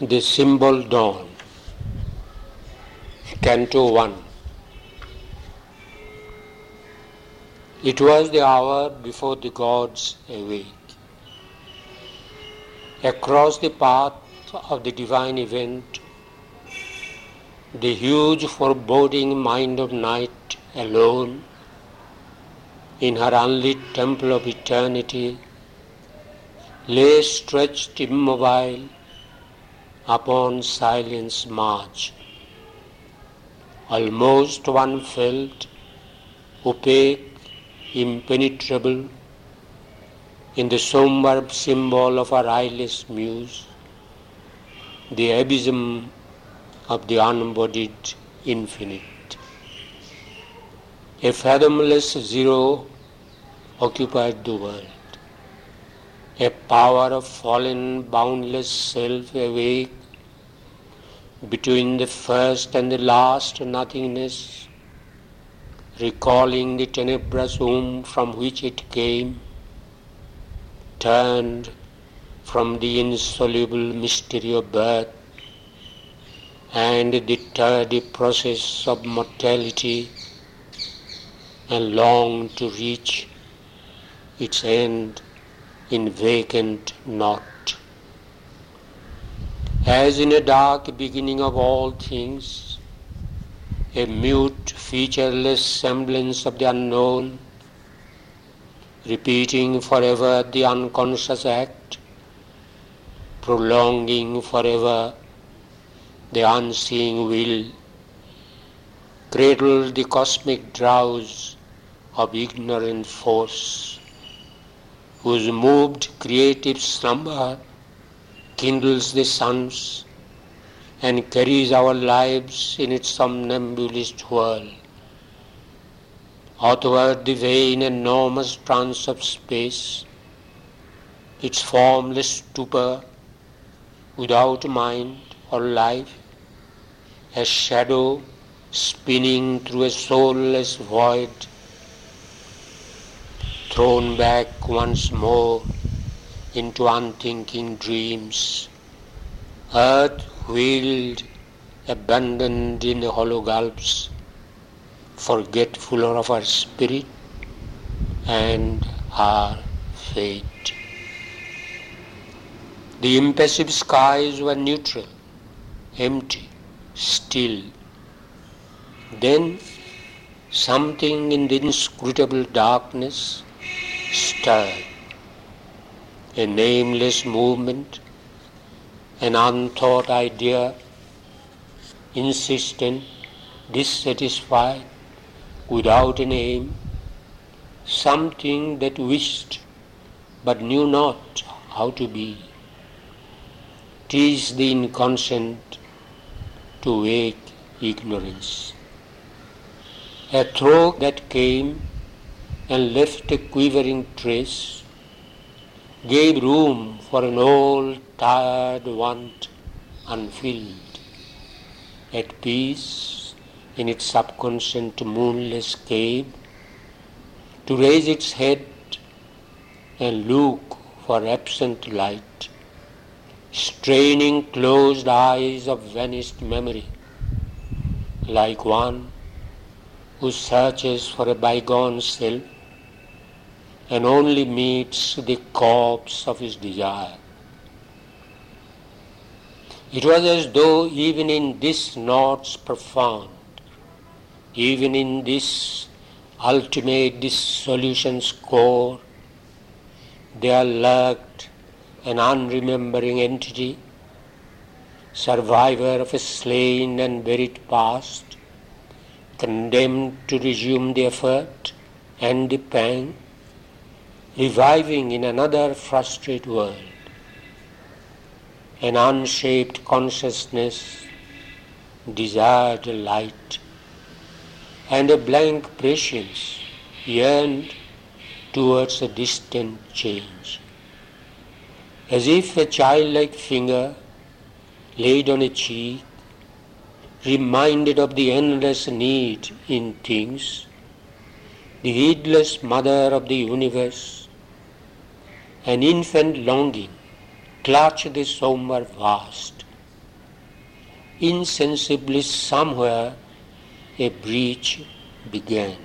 the symbol dawn. Canto 1. It was the hour before the gods awake. Across the path of the divine event, the huge foreboding mind of night alone, in her unlit temple of eternity, lay stretched immobile upon silence march. Almost one felt opaque, impenetrable, in the somber symbol of our eyeless muse, the abysm of the unbodied infinite. A fathomless zero occupied the world a power of fallen boundless self awake between the first and the last nothingness, recalling the tenebrous womb from which it came, turned from the insoluble mystery of birth and the tardy process of mortality and longed to reach its end in vacant naught. As in a dark beginning of all things, a mute, featureless semblance of the unknown, repeating forever the unconscious act, prolonging forever the unseeing will, cradled the cosmic drowse of ignorant force whose moved creative slumber kindles the suns and carries our lives in its somnambulist whirl. Outward the vain enormous trance of space, its formless stupor, without mind or life, a shadow spinning through a soulless void thrown back once more into unthinking dreams. Earth wheeled, abandoned in the hollow gulfs, forgetful of our spirit and our fate. The impassive skies were neutral, empty, still. Then something in the inscrutable darkness stirred. A nameless movement, an unthought idea, insistent, dissatisfied, without a name, something that wished but knew not how to be. Tis the inconscient to wake ignorance. A throat that came and left a quivering trace, gave room for an old tired want unfilled, at peace in its subconscient moonless cave, to raise its head and look for absent light, straining closed eyes of vanished memory, like one who searches for a bygone self and only meets the corpse of his desire. It was as though even in this knot's profound, even in this ultimate dissolution's core, there lurked an unremembering entity, survivor of a slain and buried past, condemned to resume the effort and the pang, reviving in another frustrate world. An unshaped consciousness desired light, and a blank prescience yearned towards a distant change. As if a childlike finger laid on a cheek, reminded of the endless need in things, the heedless mother of the universe an infant longing clutched the somber vast, insensibly somewhere a breach began.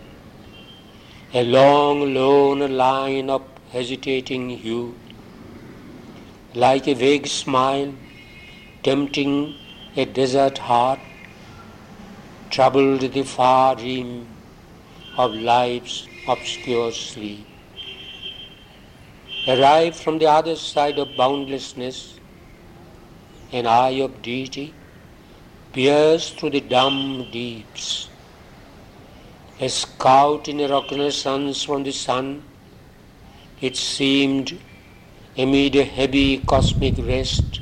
A long, lone line of hesitating hue, like a vague smile tempting a desert heart, troubled the far rim of life's obscure sleep. Arrived from the other side of boundlessness, an eye of deity pierced through the dumb deeps. A scout in a reconnaissance from the sun, it seemed amid a heavy cosmic rest,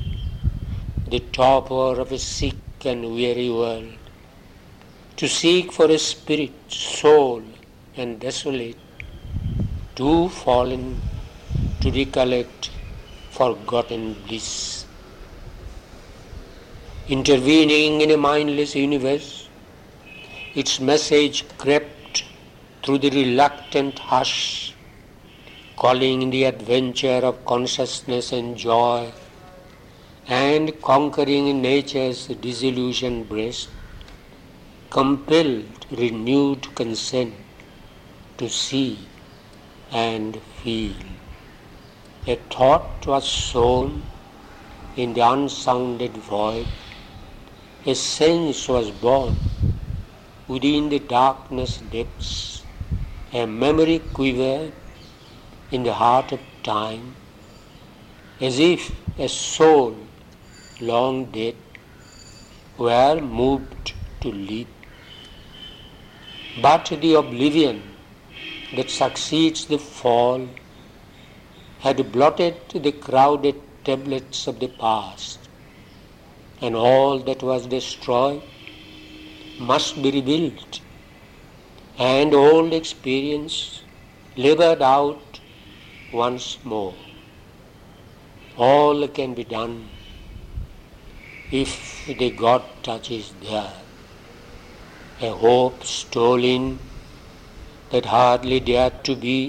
the topper of a sick and weary world, to seek for a spirit, soul, and desolate, too fallen to recollect forgotten bliss. Intervening in a mindless universe, its message crept through the reluctant hush, calling the adventure of consciousness and joy, and conquering nature's disillusioned breast, compelled renewed consent to see and feel. A thought was sown in the unsounded void. A sense was born within the darkness depths. A memory quivered in the heart of time as if a soul long dead were moved to live. But the oblivion that succeeds the fall had blotted the crowded tablets of the past, and all that was destroyed must be rebuilt, and old experience labored out once more. All can be done if the God touch is there. A hope stolen that hardly dared to be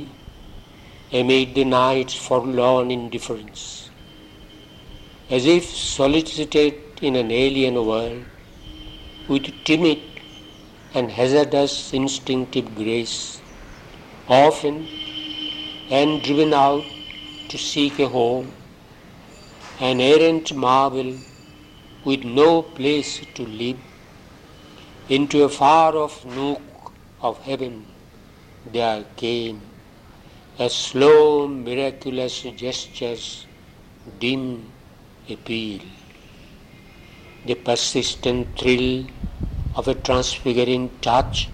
amid the night's forlorn indifference, as if solicited in an alien world with timid and hazardous instinctive grace, often and driven out to seek a home, an errant marvel with no place to live, into a far off nook of heaven there came a slow, miraculous gestures, dim appeal. The persistent thrill of a transfiguring touch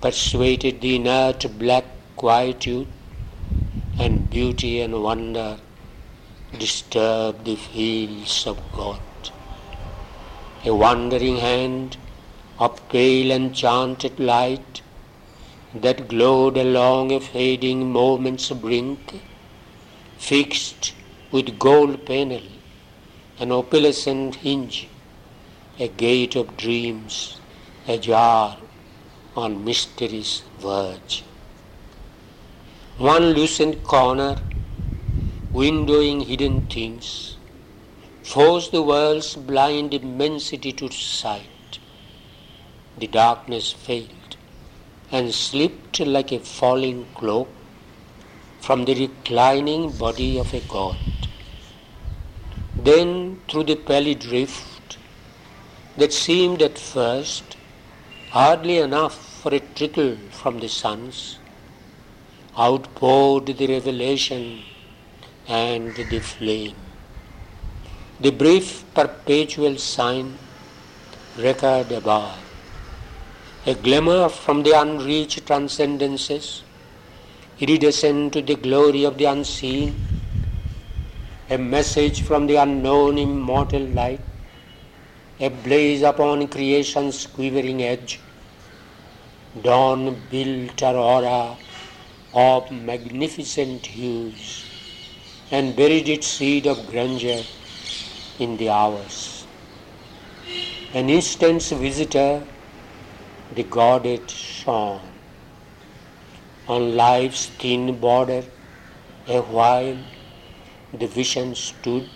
persuaded the inert black quietude and beauty and wonder disturbed the fields of God. A wandering hand of pale enchanted light that glowed along a fading moment's brink, fixed with gold panel, an opalescent hinge, a gate of dreams, ajar on mystery's verge. One loosened corner, windowing hidden things, forced the world's blind immensity to sight. The darkness failed and slipped like a falling cloak from the reclining body of a god. Then, through the pallid rift that seemed at first hardly enough for a trickle from the suns, outpoured the revelation and the flame. The brief perpetual sign record above a glimmer from the unreached transcendences, iridescent to the glory of the unseen, a message from the unknown immortal light, a blaze upon creation's quivering edge, dawn built aurora of magnificent hues, and buried its seed of grandeur in the hours. An instant's visitor the goddess shone. On life's thin border, a while the vision stood,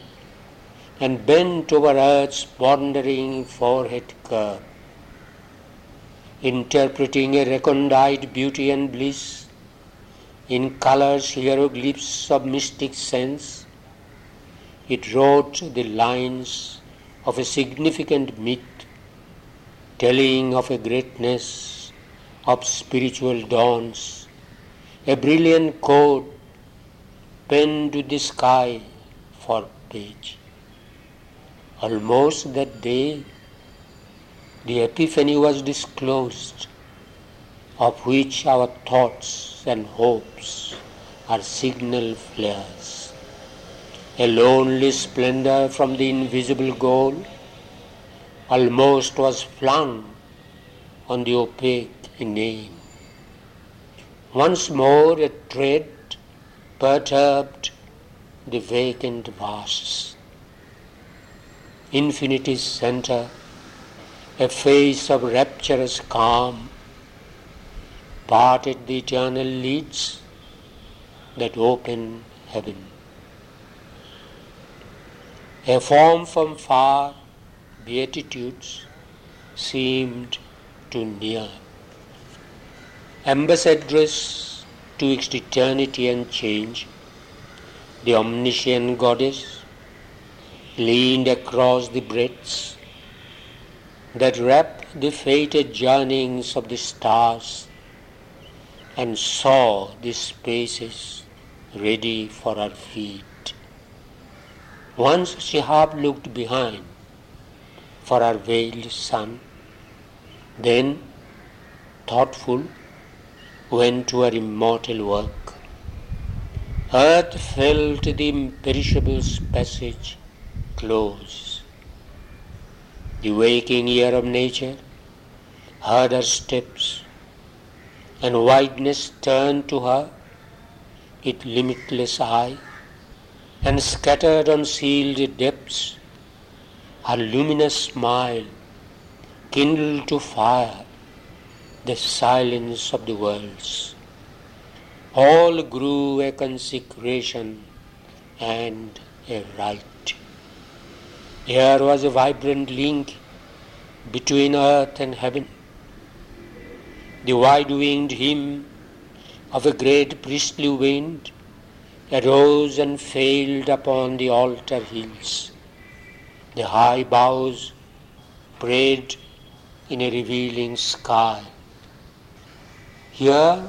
and bent over earth's wandering forehead curve, interpreting a recondite beauty and bliss in colors hieroglyphs of mystic sense, it wrote the lines of a significant myth telling of a greatness of spiritual dawns, a brilliant code penned to the sky for page. Almost that day, the Epiphany was disclosed, of which our thoughts and hopes are signal flares. A lonely splendor from the invisible goal almost was flung on the opaque inane. Once more a tread perturbed the vacant vasts infinity's center, a face of rapturous calm, parted the eternal leads that open heaven. A form from far beatitudes seemed to near. Ambassadress twixt eternity and change, the omniscient goddess leaned across the breadths that wrapped the fated journeyings of the stars and saw the spaces ready for her feet. Once she half looked behind for her veiled son, then, thoughtful, went to her immortal work. Earth felt the imperishable's passage close. The waking ear of nature heard her steps, and wideness turned to her its limitless eye, and scattered on sealed depths her luminous smile kindled to fire the silence of the worlds. All grew a consecration and a rite. Here was a vibrant link between earth and heaven. The wide winged hymn of a great priestly wind arose and failed upon the altar hills. The high boughs prayed in a revealing sky. Here,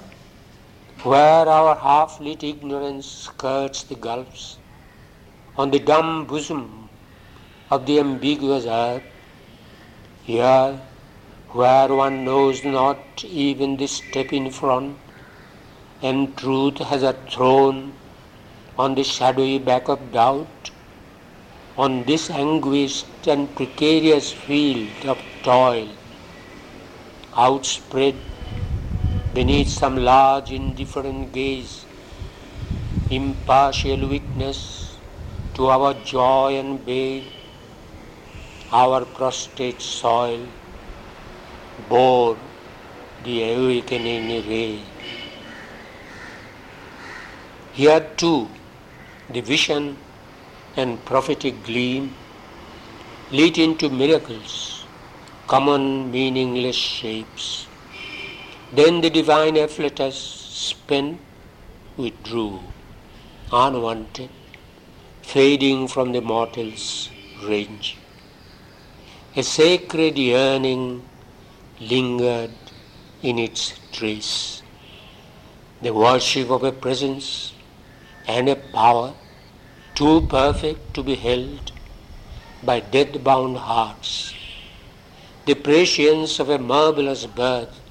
where our half lit ignorance skirts the gulfs, on the dumb bosom of the ambiguous earth, here where one knows not even the step in front, and truth has a throne on the shadowy back of doubt, on this anguished and precarious field of toil, outspread beneath some large indifferent gaze, impartial witness to our joy and bale, our prostrate soil bore the awakening ray. Here too, the vision and prophetic gleam lead into miracles, common meaningless shapes. Then the divine afflatus spent withdrew, unwanted, fading from the mortal's range. A sacred yearning lingered in its trace. The worship of a presence and a power too perfect to be held by death bound hearts. The prescience of a marvelous birth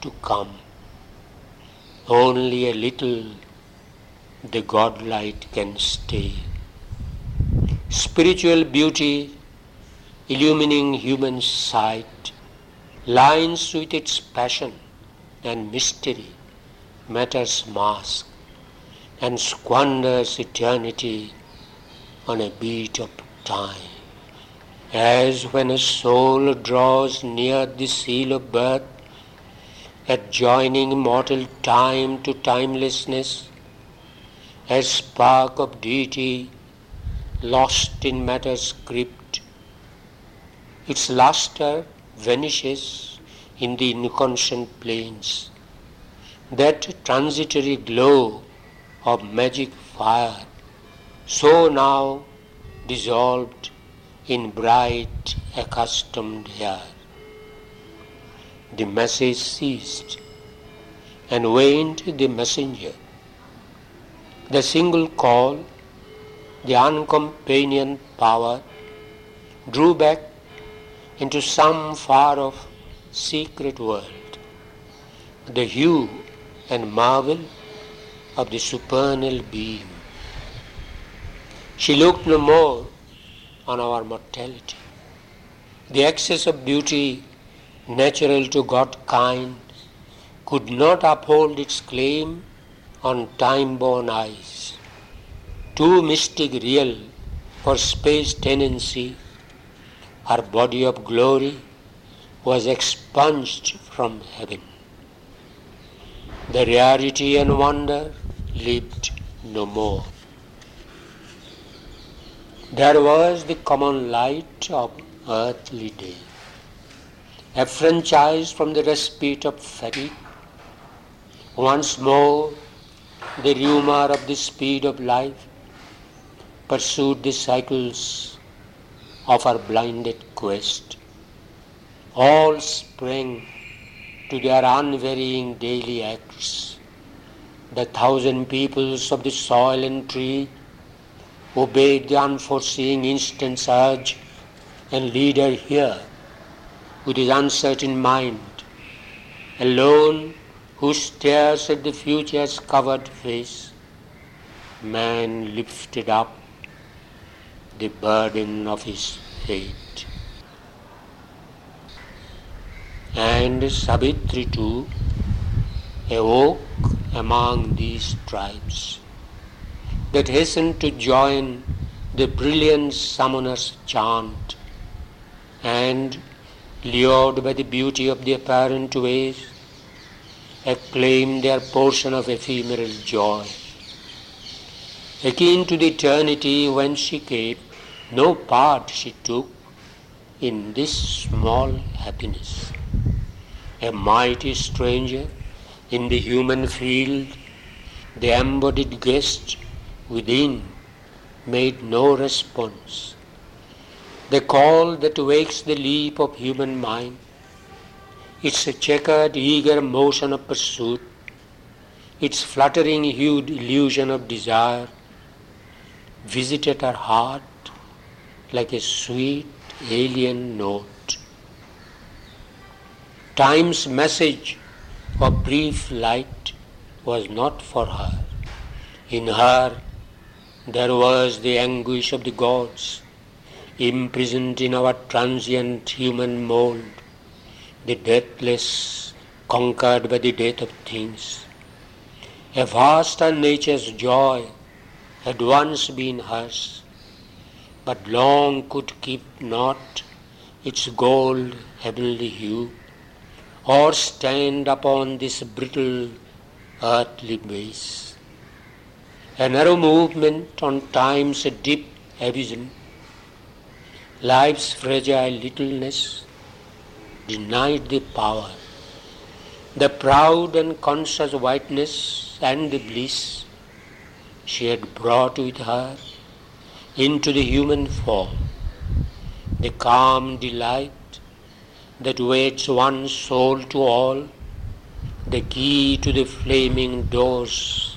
to come. Only a little the godlight can stay. Spiritual beauty illumining human sight, lines with its passion and mystery, matter's mask, and squanders eternity on a beat of time. As when a soul draws near the seal of birth, adjoining mortal time to timelessness, a spark of deity lost in matter's crypt, Its luster vanishes in the inconscient plains. That transitory glow of magic fire, so now dissolved in bright accustomed air. The message ceased and waned the messenger. The single call, the uncompanioned power, drew back into some far off secret world. The hue and marvel of the supernal beam. She looked no more on our mortality. The excess of beauty natural to God kind could not uphold its claim on time born eyes. Too mystic real for space tenancy, her body of glory was expunged from heaven. The rarity and wonder lived no more. There was the common light of earthly day, affranchised from the respite of fatigue. Once more, the rumor of the speed of life pursued the cycles of our blinded quest. All sprang to their unvarying daily acts. The thousand peoples of the soil and tree obeyed the unforeseen instant urge and leader here with his uncertain mind, alone who stares at the future's covered face, man lifted up the burden of his fate. And Savitri too awoke among these tribes that hastened to join the brilliant summoner's chant and, lured by the beauty of the apparent ways, acclaimed their portion of ephemeral joy. Akin to the eternity when she came, no part she took in this small happiness. A mighty stranger in the human field, the embodied guest within made no response. The call that wakes the leap of human mind, its checkered, eager motion of pursuit, its fluttering hued illusion of desire, visited her heart like a sweet alien note. Time's message of brief light was not for her. In her, there was the anguish of the gods, imprisoned in our transient human mold, the deathless, conquered by the death of things. A vaster nature's joy had once been hers, but long could keep not its gold heavenly hue, or stand upon this brittle earthly base. A narrow movement on time's deep abysm, life's fragile littleness denied the power, the proud and conscious whiteness and the bliss she had brought with her into the human form, the calm delight that waits one soul to all, the key to the flaming doors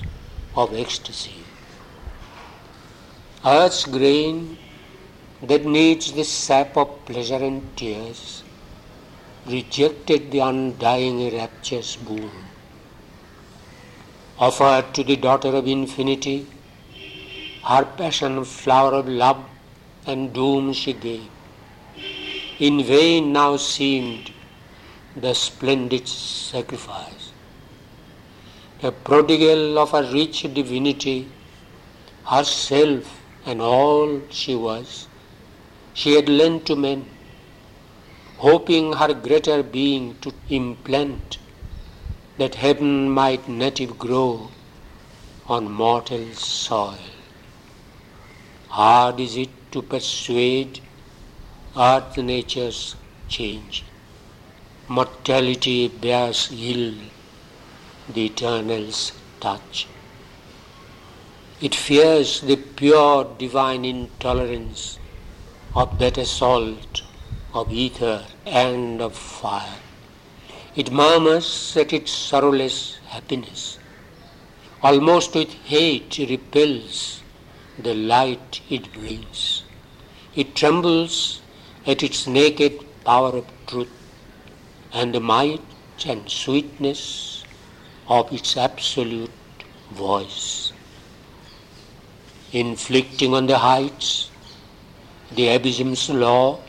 of ecstasy. Earth's grain that needs the sap of pleasure and tears rejected the undying rapture's boon. Offered to the daughter of infinity her passion flower of love and doom she gave. In vain now seemed the splendid sacrifice a prodigal of a rich divinity, herself and all she was, she had lent to men, hoping her greater being to implant that heaven might native grow on mortal soil. Hard is it to persuade earth nature's change. Mortality bears ill the eternal's touch. It fears the pure divine intolerance of that assault of ether and of fire. It murmurs at its sorrowless happiness. Almost with hate repels the light it brings. It trembles at its naked power of truth and the might and sweetness of its absolute voice. Inflicting on the heights the abysm's law,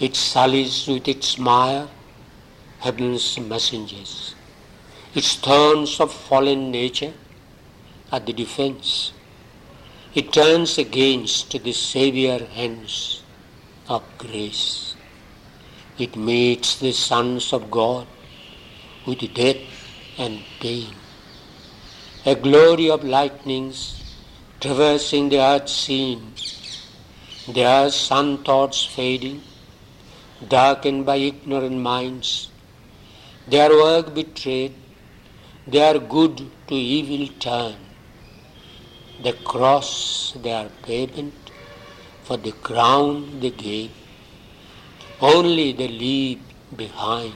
it sullies with its mire heaven's messengers. Its thorns of fallen nature are the defense. It turns against the Saviour hands of grace. It meets the sons of God with death and pain. A glory of lightnings traversing the earth scene, their sun thoughts fading, darkened by ignorant minds, their work betrayed, their good to evil turned, the cross their pavement, for the crown they gave, only they leave behind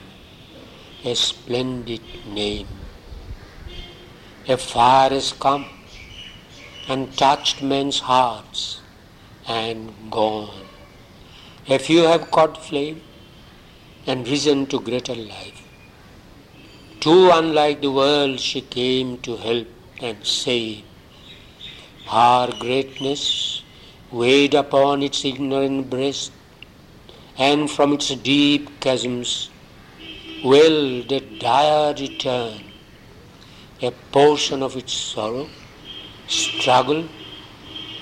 a splendid name. A fire has come and touched men's hearts and gone. A few have caught flame and risen to greater life. Too unlike the world she came to help and save. Her greatness weighed upon its ignorant breast, and from its deep chasms welled a dire return, a portion of its sorrow, struggle,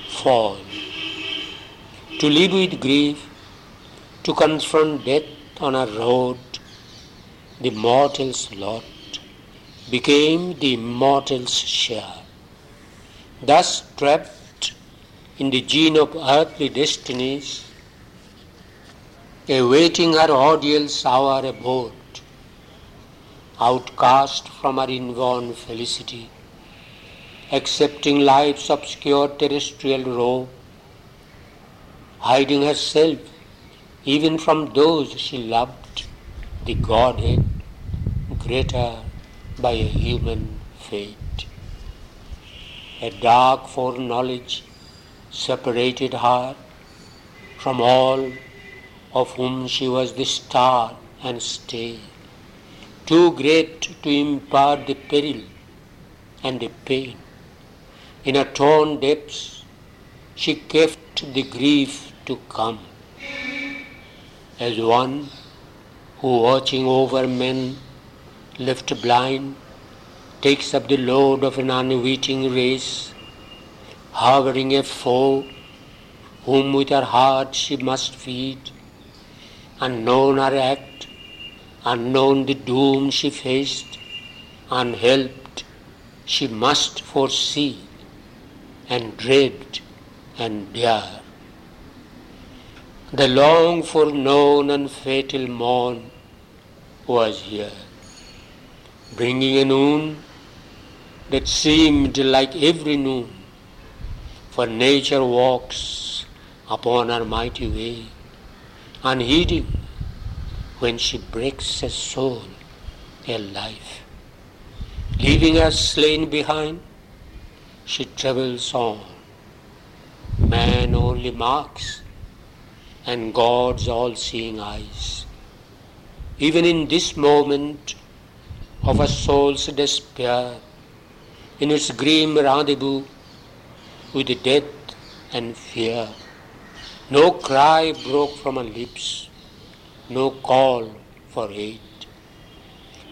fall. To live with grief, to confront death on a road, the mortal's lot became the immortal's share. Thus trapped in the gene of earthly destinies, awaiting her ordeal's hour abode, outcast from her inborn felicity, accepting life's obscure terrestrial robe, hiding herself even from those she loved, the Godhead, greater by a human fate. A dark foreknowledge separated her from all of whom she was the star and stay, too great to impart the peril and the pain. In her torn depths, she kept the grief to come. As one who, watching over men left blind, takes up the load of an unwitting race, harboring a foe whom with her heart she must feed. Unknown her act, unknown the doom she faced, unhelped she must foresee and dread and dare. The long foreknown and fatal morn was here, bringing a noon that seemed like every noon for nature walks upon her mighty way, unheeding when she breaks a soul, a life. Leaving us slain behind, she travels on. Man only marks, and God's all seeing eyes. Even in this moment of a soul's despair, in its grim rendezvous with death and fear. No cry broke from her lips, no call for aid.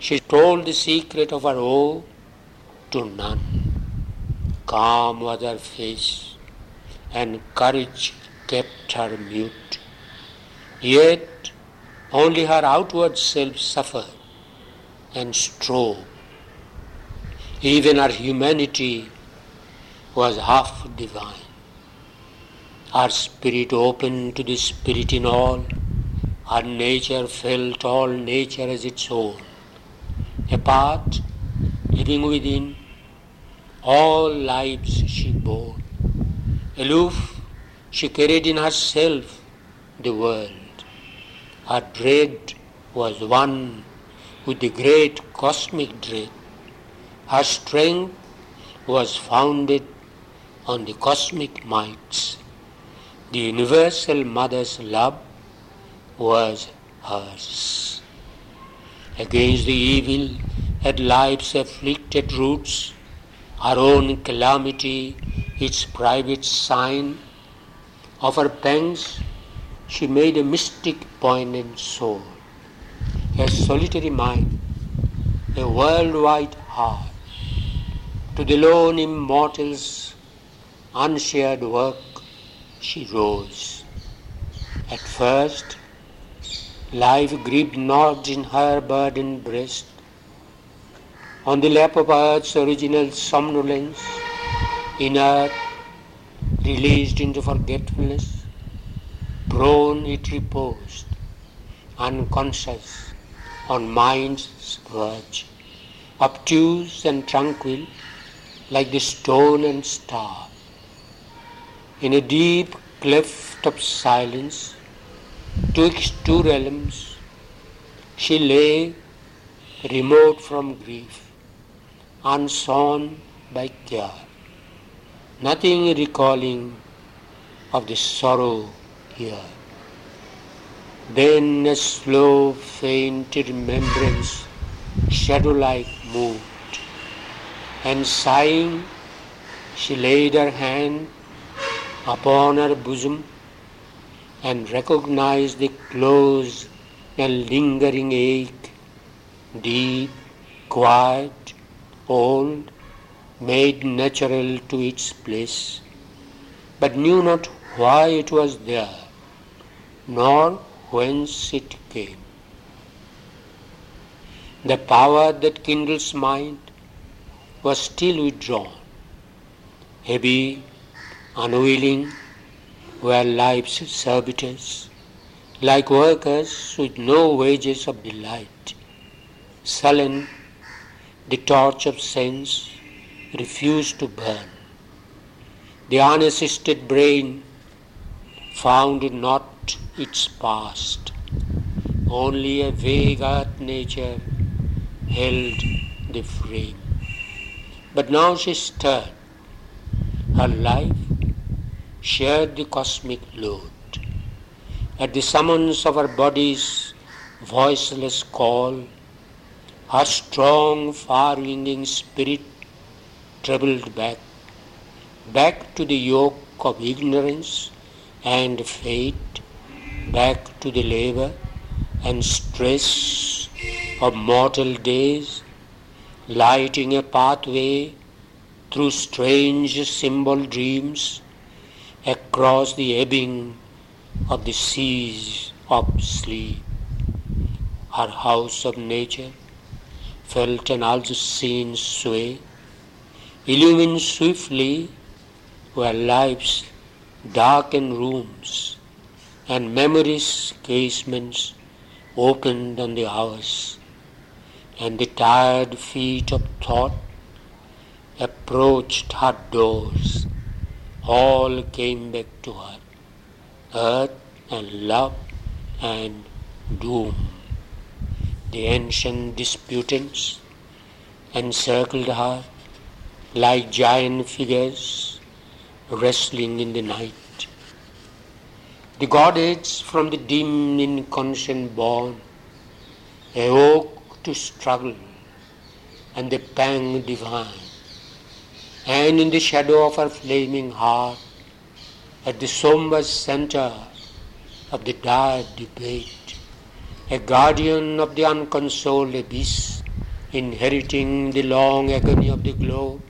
She told the secret of her woe to none. Calm was her face, and courage kept her mute. Yet only her outward self suffered and strove. Even her humanity was half divine. Her spirit open to the spirit in all. Her nature felt all nature as its own. Apart, living within, all lives she bore. Aloof, she carried in herself the world. Her dread was one with the great cosmic dread. Her strength was founded on the cosmic mights. The universal mother's love was hers. Against the evil at life's afflicted roots, her own calamity, its private sign. Of her pangs, she made a mystic poignant soul, a solitary mind, a worldwide heart. To the lone immortal's unshared work she rose. At first, life gripped not in her burdened breast. On the lap of earth's original somnolence, in earth, released into forgetfulness, prone it reposed, unconscious, on mind's verge, obtuse and tranquil, like the stone and star. In a deep cleft of silence, twixt two realms, she lay remote from grief, unsown by care, nothing recalling of the sorrow here. Then a slow, faint remembrance, shadow-like moved and sighing, she laid her hand upon her bosom and recognized the close and lingering ache, deep, quiet, old, made natural to its place, but knew not why it was there, nor whence it came. The power that kindles mind was still withdrawn. Heavy, unwilling were life's servitors, like workers with no wages of delight. Sullen, the torch of sense refused to burn. The unassisted brain found not its past. Only a vague earth nature held the frame. But now she stirred. Her life shared the cosmic load. At the summons of her body's voiceless call, her strong, far-winging spirit troubled back, back to the yoke of ignorance and fate, back to the labor and stress of mortal days, lighting a pathway through strange symbol dreams across the ebbing of the seas of sleep. Our house of nature felt an unseen sway, illumined swiftly were life's darkened rooms, and memory's casements opened on the hours and the tired feet of thought approached her doors. All came back to her, earth and love and doom. The ancient disputants encircled her like giant figures wrestling in the night. The goddess from the dim inconscient born awoke to struggle and the pang divine. And in the shadow of her flaming heart, at the somber center of the dire debate, a guardian of the unconsoled abyss, inheriting the long agony of the globe,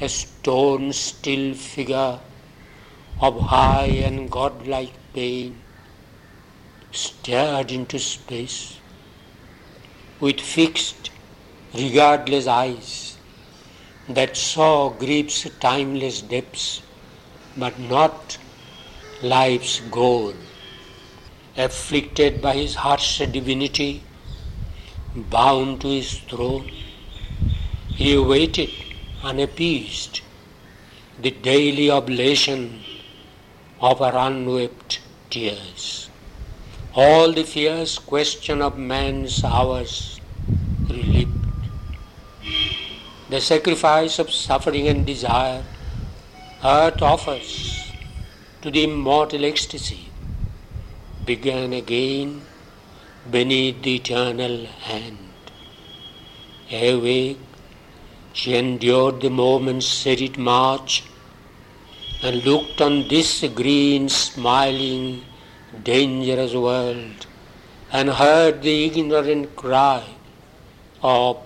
a stone still figure of high and godlike pain, stared into space with fixed, regardless eyes that saw grief's timeless depths, but not life's goal. Afflicted by his harsh divinity, bound to his throne, he awaited unappeased the daily oblation of our unwept tears. All the fierce question of man's hours The sacrifice of suffering and desire earth offers to the immortal ecstasy began again beneath the eternal hand. Awake, she endured the moment's serried march and looked on this green, smiling, dangerous world and heard the ignorant cry of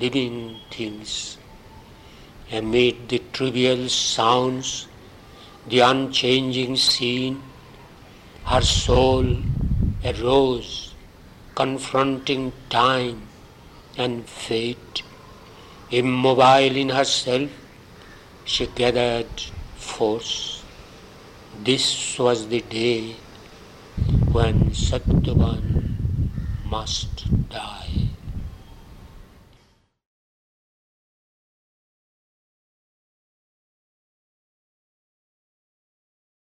living things. Amid the trivial sounds, the unchanging scene, her soul arose, confronting time and fate. Immobile in herself, she gathered force. This was the day when Satyavan must die.